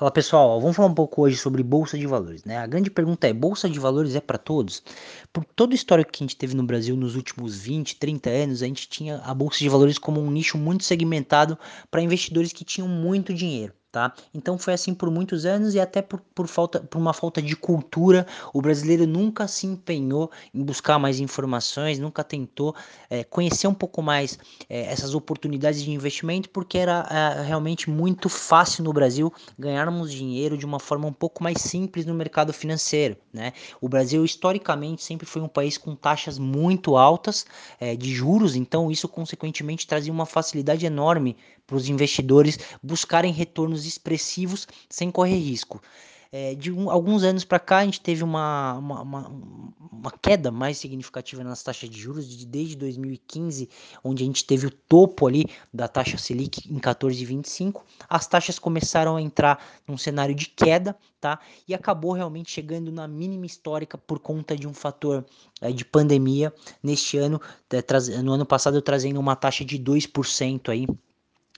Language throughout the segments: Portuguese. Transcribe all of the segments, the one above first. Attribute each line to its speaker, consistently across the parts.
Speaker 1: Fala pessoal, vamos falar um pouco hoje sobre bolsa de valores, né? A grande pergunta é: bolsa de valores é para todos? Por todo o histórico que a gente teve no Brasil nos últimos 20, 30 anos, a gente tinha a bolsa de valores como um nicho muito segmentado para investidores que tinham muito dinheiro tá? Então foi assim por muitos anos e até por, por, falta, por uma falta de cultura, o brasileiro nunca se empenhou em buscar mais informações, nunca tentou é, conhecer um pouco mais é, essas oportunidades de investimento, porque era é, realmente muito fácil no Brasil ganharmos dinheiro de uma forma um pouco mais simples no mercado financeiro, né? O Brasil historicamente sempre foi um país com taxas muito altas é, de juros, então isso consequentemente trazia uma facilidade enorme para os investidores buscarem retornos expressivos sem correr risco. É, de um, alguns anos para cá, a gente teve uma, uma, uma, uma, queda mais significativa nas taxas de juros, de, desde 2015, onde a gente teve o topo ali da taxa Selic em 14,25. As taxas começaram a entrar num cenário de queda, tá? E acabou realmente chegando na mínima histórica por conta de um fator é, de pandemia neste ano, é, no ano passado trazendo uma taxa de 2% aí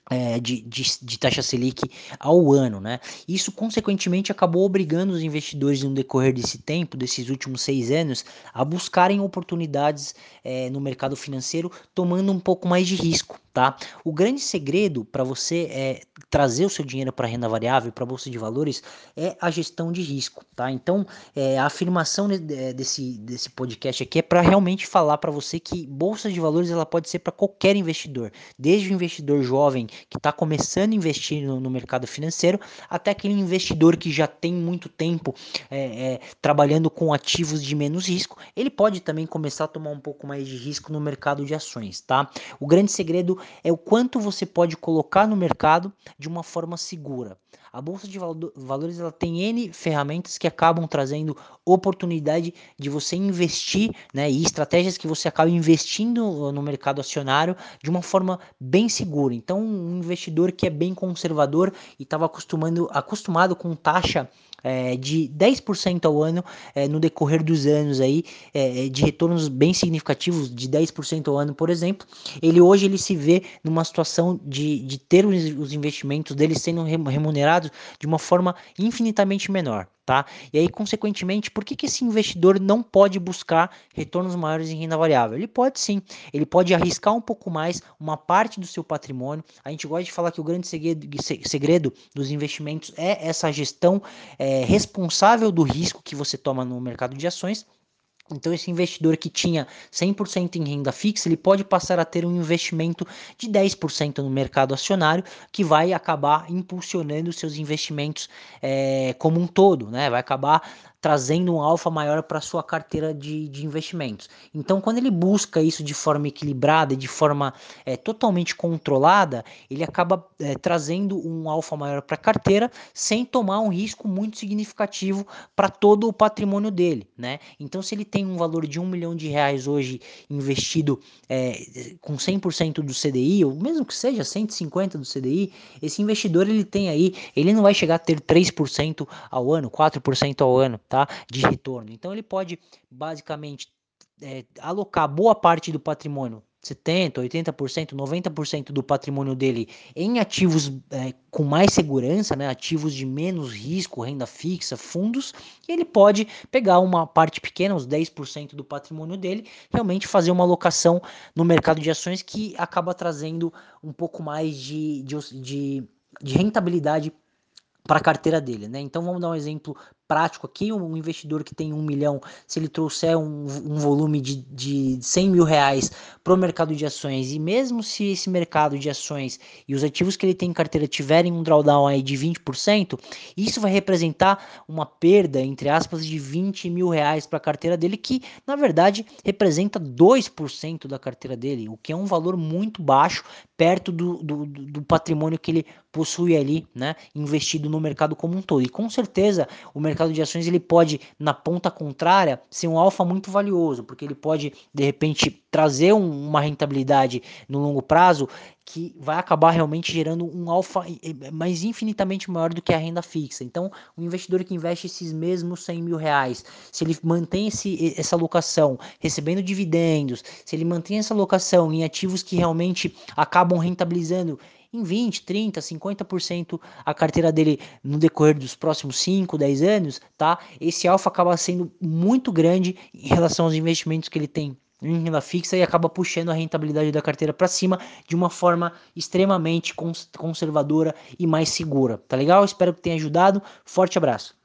Speaker 1: é, de, de, de, taxa Selic ao ano, né? Isso consequentemente acabou obrigando os investidores no decorrer desse tempo, desses últimos seis anos, a buscarem oportunidades é, no mercado financeiro, tomando um pouco mais de risco, tá? O grande segredo para você é, trazer o seu dinheiro para renda variável, para bolsa de valores, é a gestão de risco, tá? Então, é, a afirmação desse, desse podcast aqui é para realmente falar para você que bolsa de valores ela pode ser para qualquer investidor, desde o investidor jovem que está começando a investir no, no, mercado financeiro, até aquele investidor que já tem muito tempo é, é, trabalhando com ativos de menos risco, ele pode também começar a tomar um pouco mais de risco no mercado de ações, tá? O grande segredo é o quanto você pode colocar no mercado de uma forma segura. A bolsa de valores ela tem N ferramentas que acabam trazendo oportunidade de você investir, né, e estratégias que você acaba investindo no mercado acionário de uma forma bem segura. Então, um investidor que é bem conservador e estava acostumando acostumado com taxa é, de 10% ao ano é, no decorrer dos anos aí, é, de retornos bem significativos, de 10% ao ano, por exemplo, ele hoje ele se vê numa situação de, de ter os investimentos dele sendo remunerados de uma forma infinitamente menor tá? E aí, consequentemente, por que, que esse investidor não pode buscar retornos maiores em renda variável? Ele pode sim, ele pode arriscar um pouco mais uma parte do seu patrimônio. A gente gosta de falar que o grande segredo, segredo dos investimentos é essa gestão é, responsável do risco que você toma no mercado de ações então, esse investidor que tinha 100% em renda fixa, ele pode passar a ter um investimento de 10% no mercado acionário, que vai acabar impulsionando seus investimentos é, como um todo, né? Vai acabar trazendo um alfa maior para sua carteira de, de investimentos. Então, quando ele busca isso de forma equilibrada, de forma é, totalmente controlada, ele acaba é, trazendo um alfa maior para a carteira sem tomar um risco muito significativo para todo o patrimônio dele, né? Então, se ele tem um valor de um milhão de reais hoje investido é, com 100% do CDI, ou mesmo que seja 150% do CDI, esse investidor ele tem aí, ele não vai chegar a ter 3% ao ano, 4% ao ano, tá? De retorno. Então ele pode basicamente é, alocar boa parte do patrimônio 70%, 80%, 90% do patrimônio dele em ativos é, com mais segurança, né, ativos de menos risco, renda fixa, fundos, e ele pode pegar uma parte pequena, uns 10% do patrimônio dele, realmente fazer uma alocação no mercado de ações que acaba trazendo um pouco mais de, de, de, de rentabilidade para a carteira dele, né? Então vamos dar um exemplo prático aqui, um investidor que tem um milhão, se ele trouxer um, um volume de, de 100 mil reais para o mercado de ações, e mesmo se esse mercado de ações e os ativos que ele tem em carteira tiverem um drawdown aí de 20%, isso vai representar uma perda, entre aspas, de 20 mil reais para a carteira dele, que na verdade representa 2% da carteira dele, o que é um valor muito baixo, perto do, do, do patrimônio que ele possui ali, né, investido no mercado como um todo. E com certeza o mercado de ações ele pode, na ponta contrária, ser um alfa muito valioso, porque ele pode, de repente, trazer um, uma rentabilidade no longo prazo que vai acabar realmente gerando um alfa mais infinitamente maior do que a renda fixa. Então, o investidor que investe esses mesmos 100 mil reais, se ele mantém esse, essa alocação recebendo dividendos, se ele mantém essa alocação em ativos que realmente acabam rentabilizando em 20, 30, 50% a carteira dele no decorrer dos próximos 5, 10 anos, tá? Esse alfa acaba sendo muito grande em relação aos investimentos que ele tem em renda fixa e acaba puxando a rentabilidade da carteira para cima de uma forma extremamente conservadora e mais segura, tá legal? Espero que tenha ajudado. Forte abraço.